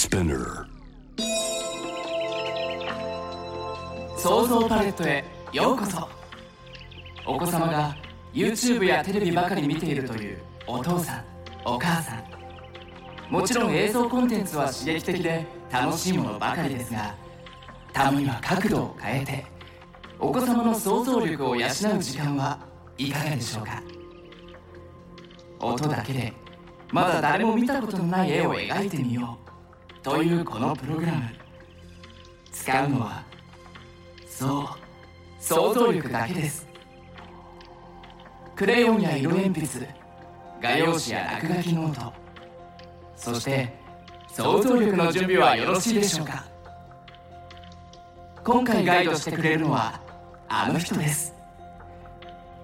Spinner 創造パレットへようこそ。お子様が YouTube やテレビばかり見ているというお父さんお母さん。もちろん映像コンテンツは刺激的で楽しいものばかりですがたまには角度を変えてお子様の想像力を養う時間はいかがでしょうか？音だけでまだ誰も見たことのない絵を描いてみよう。というこのプログラム。使うのはそう想像力だけです。クレヨンや色鉛筆画用紙や落書きノート。そして想像力の準備はよろしいでしょうか。今回ガイドしてくれるのはあの人です。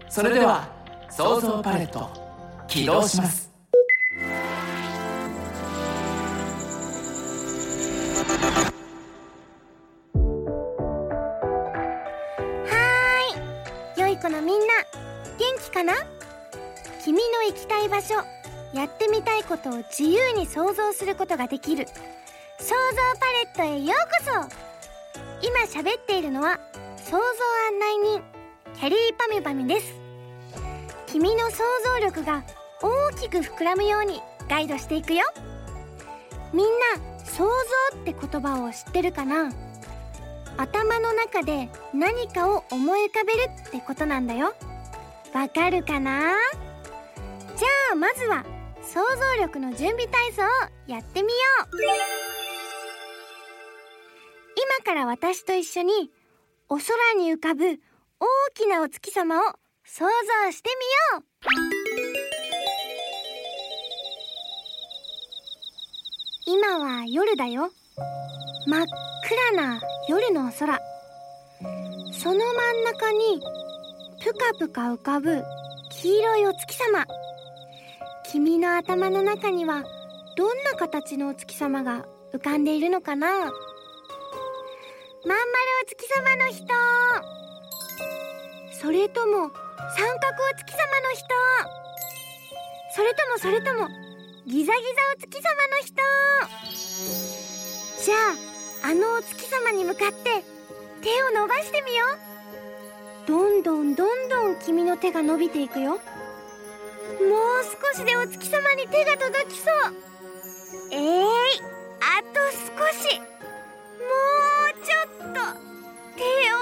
それでは想像パレット起動します。い子のみんな元気かな？君の行きたい場所やってみたいことを自由に想像することができる。想像パレットへようこそ。今喋っているのは想像案内人キャリーパミュパミュです。君の想像力が大きく膨らむようにガイドしていくよ。みんな想像って言葉を知ってるかな？頭の中で何かを思い浮かべるってことなんだよ。わかるかな？じゃあまずは想像力の準備体操をやってみよう。今から私と一緒にお空に浮かぶ大きなお月様を想像してみよう。今は夜だよ。真っ暗な夜の空。その真ん中にぷかぷか浮かぶ黄色いお月様。君の頭の中にはどんな形のお月様が浮かんでいるのかな？まん丸お月様の人。それとも三角お月様の人。それともそれともギザギザお月様の人。じゃああのお月様に向かって手を伸ばしてみよう。どんどんどんどん君の手が伸びていくよ。もう少しでお月様に手が届きそう。えーいあと少し。もうちょっと。手を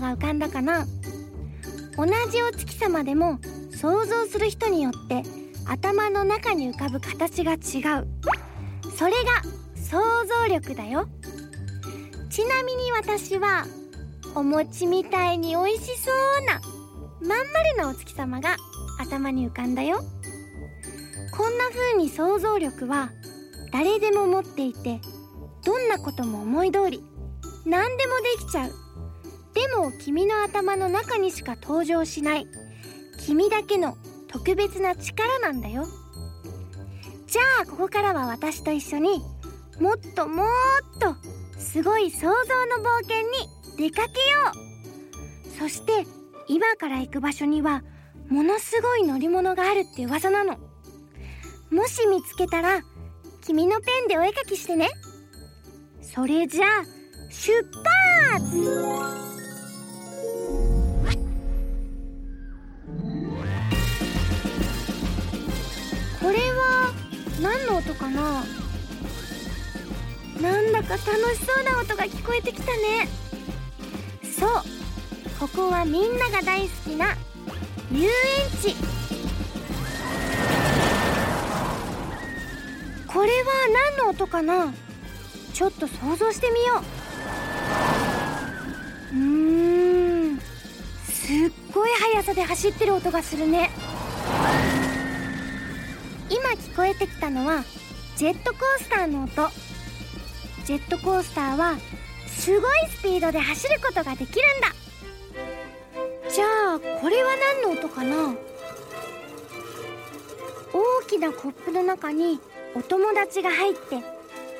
が浮かんだかな。同じお月様でも想像する人によって頭の中に浮かぶ形が違う。それが想像力だよ。ちなみに私はお餅みたいに美味しそうなまん丸なお月様が頭に浮かんだよ。こんな風に想像力は誰でも持っていてどんなことも思い通り何でもできちゃう。でも君の頭の中にしか登場しない。君だけの特別な力なんだよ。じゃあここからは私と一緒にもっともっとすごい想像の冒険に出かけよう。そして今から行く場所にはものすごい乗り物があるって噂なの。もし見つけたら君のペンでお絵描きしてね。それじゃあ出発！何の音かな？なんだか楽しそうな音が聞こえてきたね。そうここはみんなが大好きな遊園地。これは何の音かな？ちょっと想像してみよう。うんすっごい速さで走ってる音がするね。今聞こえてきたのはジェットコースターの音。ジェットコースターはすごいスピードで走ることができるんだ。じゃあこれは何の音かな？大きなコップの中にお友達が入って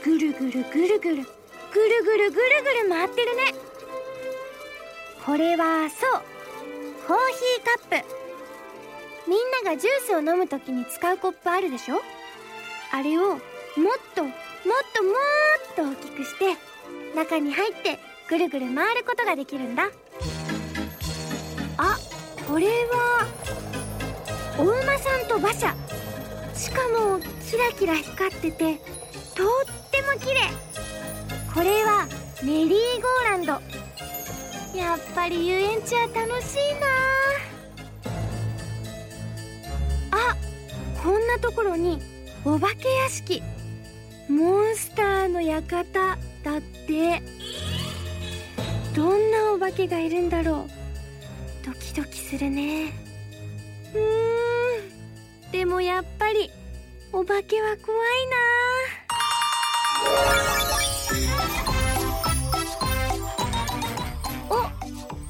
ぐるぐるぐるぐるぐるぐるぐるぐる回ってるね。これはそうコーヒーカップ。みんながジュースを飲む時に使うコップあるでしょ？あれをもっともっともっと大きくして中に入ってぐるぐる回ることができるんだ。あこれはお馬さんと馬車。しかもキラキラ光っててとっても綺麗。これはメリーゴーランド。やっぱり遊園地は楽しいな。こんなところにお化け屋敷モンスターの館だって。どんなお化けがいるんだろう。ドキドキするね。うん。でもやっぱりお化けは怖いな。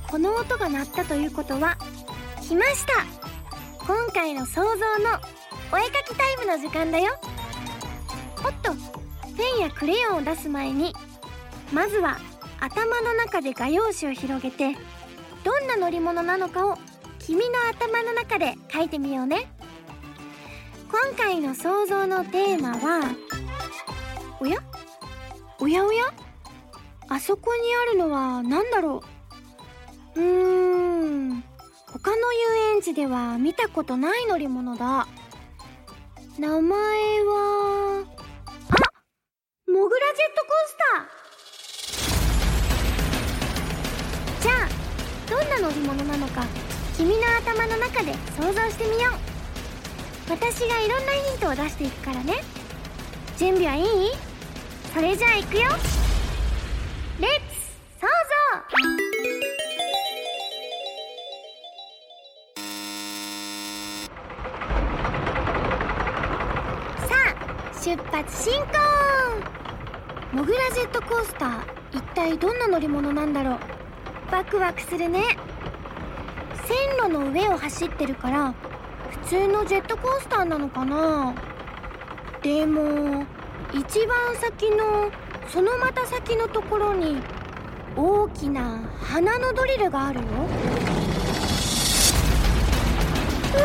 おこの音が鳴ったということは来ました。今回の想像のお絵かきタイムの時間だよ。おっとペンやクレヨンを出す前にまずは頭の中で画用紙を広げてどんな乗り物なのかを君の頭の中で書いてみようね。今回の想像のテーマはおや？おやおや？あそこにあるのは何だろう？うーん他の遊園地では見たことない乗り物だ。名前はあモグラジェットコースター。じゃあどんな乗り物なのか君の頭の中で想像してみよう。私がいろんなヒントを出していくからね。準備はいい？それじゃあいくよ。レッツ！出発進行モグラジェットコースター一体どんな乗り物なんだろう？ワクワクするね。線路の上を走ってるから普通のジェットコースターなのかな？でも一番先のそのまた先のところに大きな花のドリルがあるよ。うわ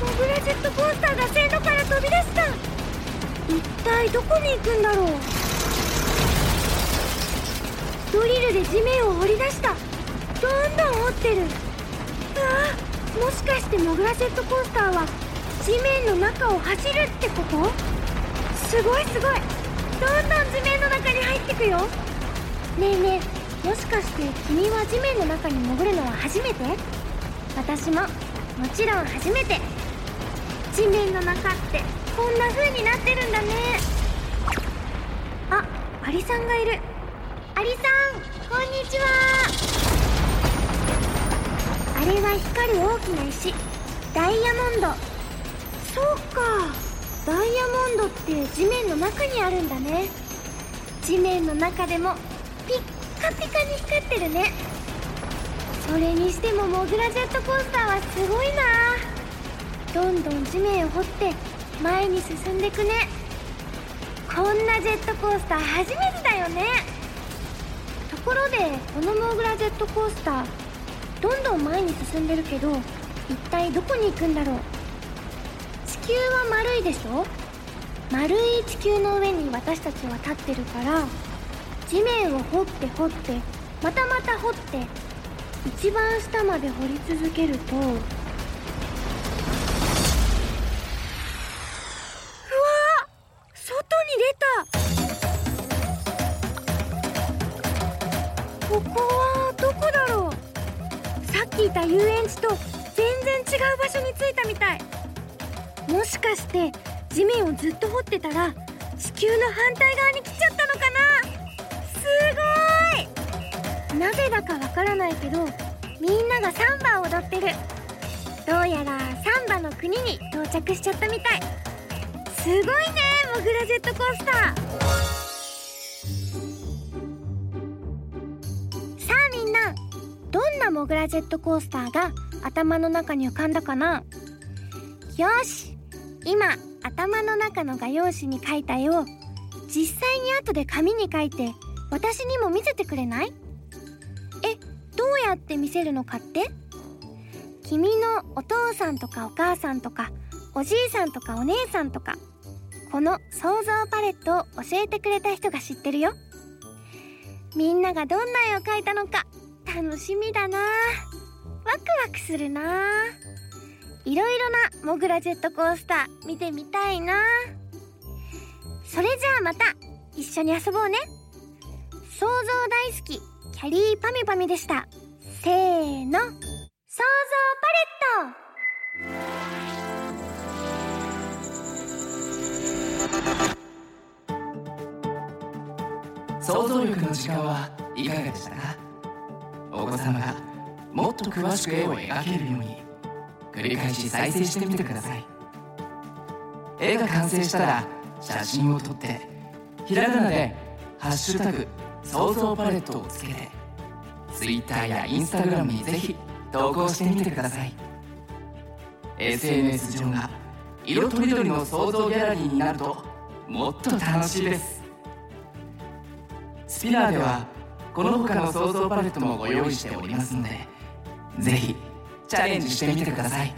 ー！モグラジェットコースターが線路から飛び出した。一体どこに行くんだろう？ドリルで地面を掘り出した。どんどん掘ってる。うわもしかしてモグラジェットコースターは地面の中を走るってこと？すごいすごい。どんどん地面の中に入ってくよ。ねえねえもしかして君は地面の中に潜るのは初めて？私ももちろん初めて。地面の中ってこんな風になってるんだね。あアリさんがいる。アリさんこんにちは。あれは光る大きな石。ダイヤモンド。そうか。ダイヤモンドって地面の中にあるんだね。地面の中でもピッカピカに光ってるね。それにしてもモグラジェットコースターはすごいな。どんどん地面を掘って前に進んでくね。こんなジェットコースター初めてだよね。ところでこのモーグラジェットコースターどんどん前に進んでるけど一体どこに行くんだろう。地球は丸いでしょ？丸い地球の上に私たちは立ってるから地面を掘って掘ってまたまた掘って一番下まで掘り続けると地と全然違う場所に着いたみたい。もしかして地面をずっと掘ってたら地球の反対側に来ちゃったのかな？すごい！なぜだかわからないけどみんながサンバを踊ってる。どうやらサンバの国に到着しちゃったみたい。すごいねモグラジェットコースター。なモグラジェットコースターが頭の中に浮かんだかな？よし今頭の中の画用紙に描いた絵を実際に後で紙に書いて私にも見せてくれない？えどうやって見せるのかって？君のお父さんとかお母さんとかおじいさんとかお姉さんとかこの想像パレットを教えてくれた人が知ってるよ。みんながどんな絵を描いたのか楽しみだな。ワクワクするな。いろいろなモグラジェットコースター見てみたいな。それじゃあまた一緒に遊ぼうね。想像大好きキャリーパミパミでした。せーの。想像パレット。想像力の時間はいかがでしたか？お子様がもっと詳しく絵を描けるように繰り返し再生してみてください。絵が完成したら写真を撮ってひらがなで「ハッシュタグ想像パレット」をつけて Twitter や Instagram にぜひ投稿してみてください。SNS 上が色とりどりの想像ギャラリーになるともっと楽しいです。スピナーではこの他の想像パレットもご用意しておりますのでぜひチャレンジしてみてください。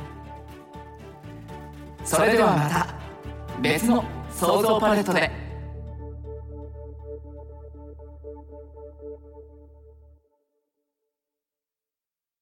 それではまた別の想像パレットで。